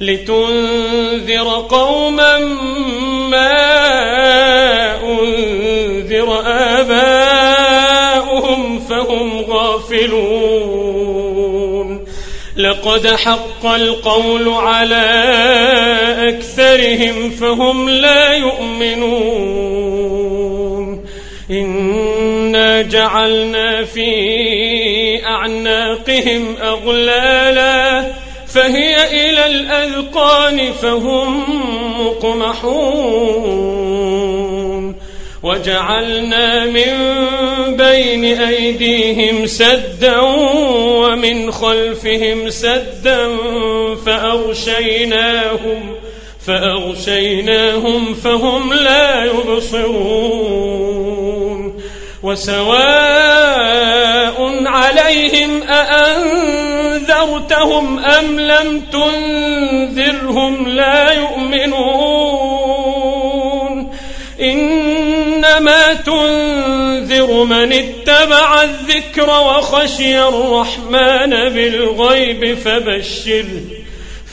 لتنذر قوما ما أنذر آباؤهم فهم غافلون. لقد حق القول على أكثرهم فهم لا يؤمنون. إنا جعلنا في أعناقهم أغلالا فهي إلى الأذقان فهم مقمحون. وجعلنا من بين أيديهم سدا ومن خلفهم سدا فأغشيناهم فأغشيناهم فهم لا يبصرون. وسواء عليهم أأنذرتهم أم لم تنذرهم لا يؤمنون إنما تنذر من اتبع الذكر وخشي الرحمن بالغيب فبشره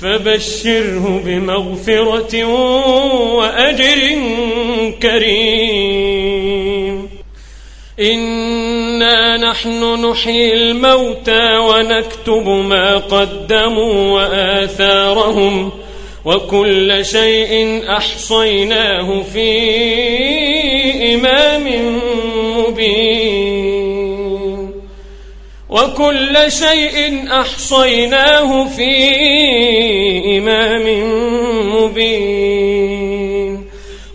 فبشره بمغفرة وأجر كريم إنا نحن نحيي الموتى ونكتب ما قدموا وآثارهم وكل شيء أحصيناه في إمام مبين وكل شيء أحصيناه في إمام مبين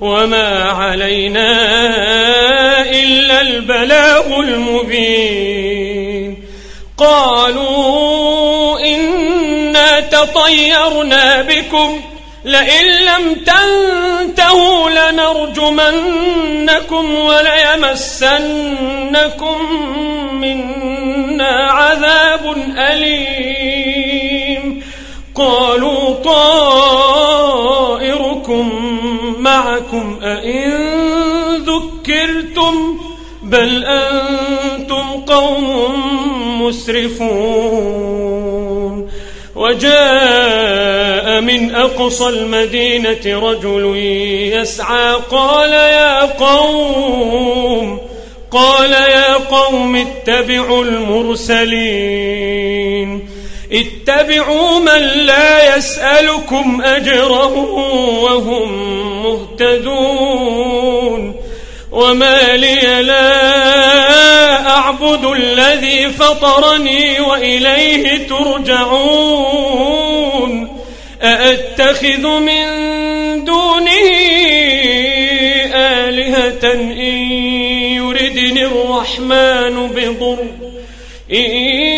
وما علينا إلا البلاغ المبين قالوا إنا تطيرنا بكم لئن لم تنتهوا لنرجمنكم وليمسنكم منا عذاب أليم قالوا طائركم معكم أئن ذكرتم بل أنتم قوم مسرفون وجاء من أقصى المدينة رجل يسعى قال يا قوم قال يا قوم اتبعوا المرسلين اتبعوا من لا يسألكم أجره وهم مهتدون وما لي لا أعبد الذي فطرني وإليه ترجعون أأتخذ من دونه آلهة إن يردني الرحمن بضر إن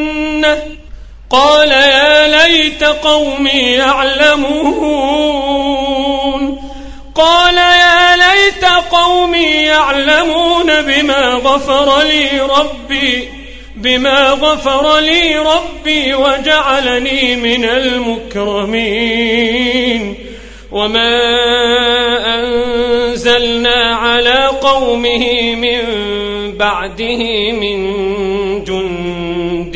قال يا ليت قومي يعلمون. قال يا ليت قومي يعلمون بما غفر لي ربي بما غفر لي ربي وجعلني من المكرمين. وما أنزلنا على قومه من بعده من جند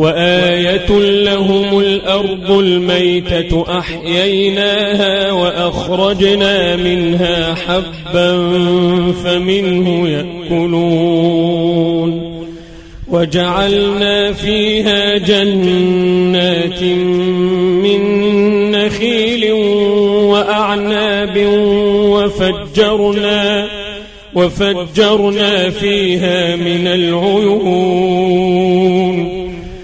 وآية لهم الأرض الميتة أحييناها وأخرجنا منها حبا فمنه يأكلون وجعلنا فيها جنات من نخيل وأعناب وفجرنا وفجرنا فيها من العيون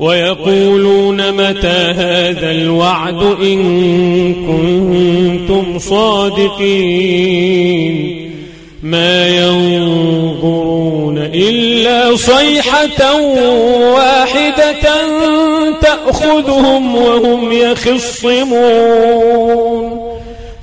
ويقولون متى هذا الوعد إن كنتم صادقين ما ينظرون إلا صيحة واحدة تأخذهم وهم يخصمون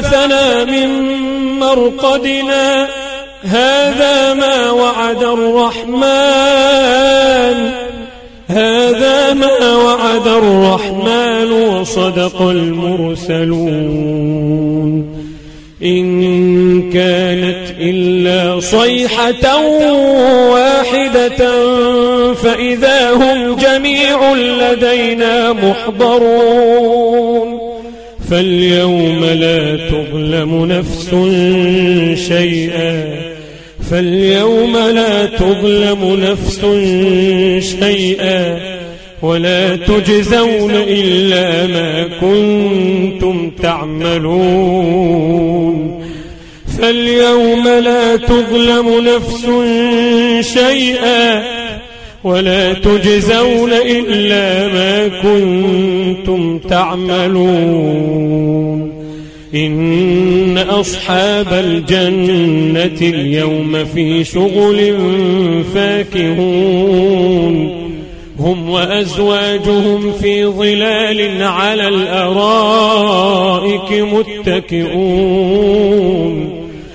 بعثنا من مرقدنا. هذا ما وعد الرحمن. هذا ما وعد الرحمن وصدق المرسلون. إن كانت إلا صيحة واحدة فإذا هم جميع لدينا محضرون. فاليوم لا تظلم نفس شيئا. فاليوم لا تظلم نفس شيئا. ولا تجزون إلا ما كنتم تعملون. فاليوم لا تظلم نفس شيئا. ولا تجزون إلا ما كنتم تعملون. إن أصحاب الجنة اليوم في شغل فاكهون. هم وأزواجهم في ظلال على الأرائك متكئون.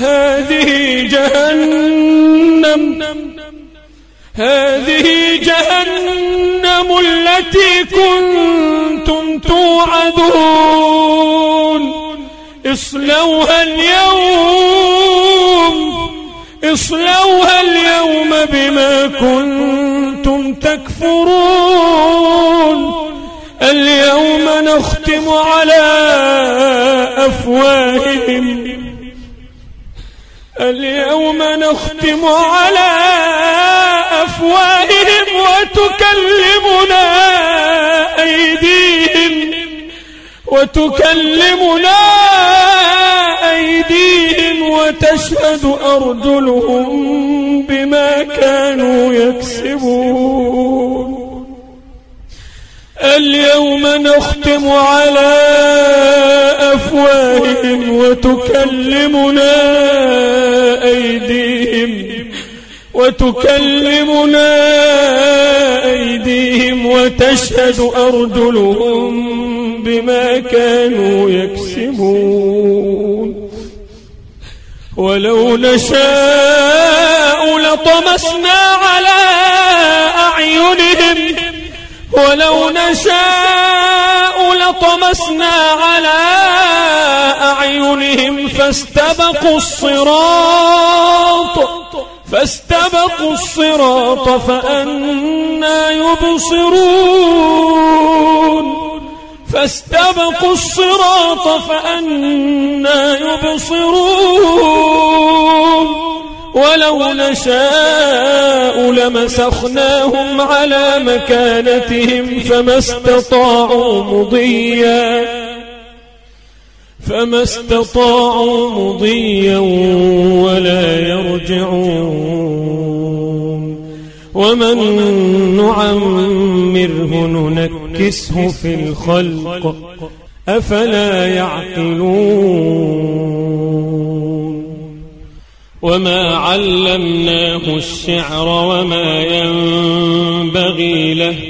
هذه جهنم هذه جهنم التي كنتم توعدون. اصلوها اليوم اصلوها اليوم بما كنتم تكفرون. اليوم نختم على أفواههم. اليوم نختم على أفواههم وتكلمنا أيديهم وتكلمنا أيديهم وتشهد أرجلهم بما كانوا يكسبون. اليوم نختم على وتكلمنا أيديهم وتكلمنا أيديهم وتشهد أرجلهم بما كانوا يكسبون. ولو نشاء لطمسنا على أعينهم ولو نشاء لطمسنا على أعينهم فاستبقوا الصراط فاستبقوا الصراط فأنا يبصرون. فاستبقوا الصراط فأنا يبصرون. ولو نشاء لمسخناهم على مكانتهم فما استطاعوا مضيا. فما استطاعوا مضيا ولا يرجعون. ومن نعمره ننكسه في الخلق أفلا يعقلون. وما علمناه الشعر وما ينبغي له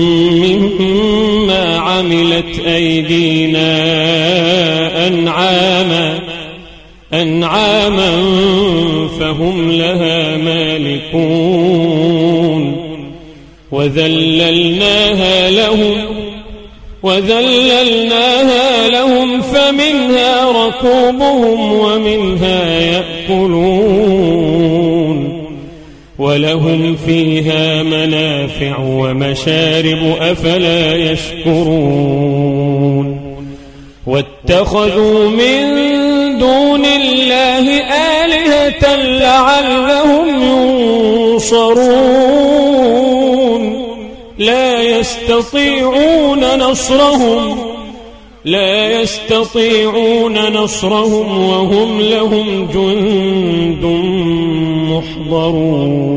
أنعاما فهم لها مالكون وذللناها لهم وذللناها لهم فمنها ركوبهم ومنها يأكلون ولهم فيها منافع ومشارب أفلا يشكرون واتخذوا من دون الله آلهة لعلهم ينصرون. لا يستطيعون نصرهم لا يستطيعون نصرهم وهم لهم جند محضرون.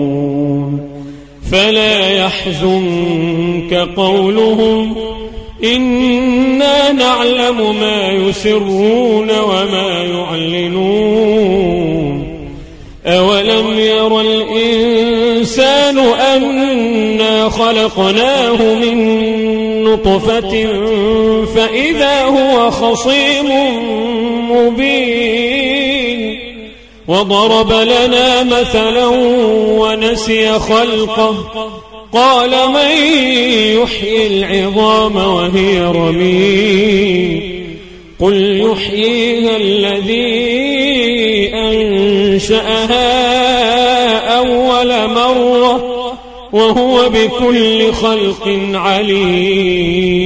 فلا يحزنك قولهم إنا نعلم ما يسرون وما يعلنون. أولم ير الإنسان أنا خلقناه من نطفة فإذا هو خصيم مبين. وضرب لنا مثلا ونسي خلقه. قال من يحيي العظام وهي رميم؟ قل يحييها الذي أنشأها أول مرة وهو بكل خلق عليم.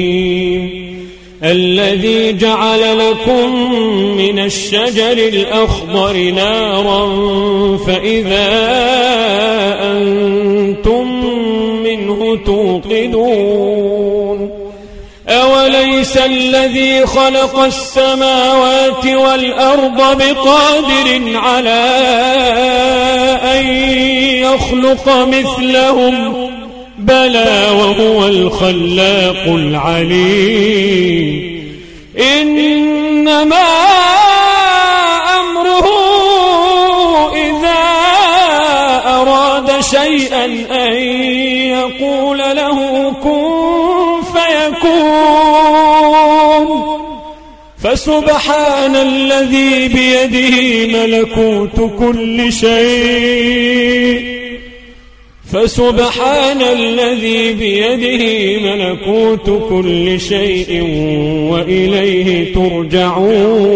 الذي جعل لكم من الشجر الأخضر نارا فإذا أنتم توقدون أوليس الذي خلق السماوات والأرض بقادر على أن يخلق مثلهم؟ بلى وهو الخلاق العليم. إنما فسبحان الذي بيده ملكوت كل شيء. فسبحان الذي بيده ملكوت كل شيء وإليه ترجعون.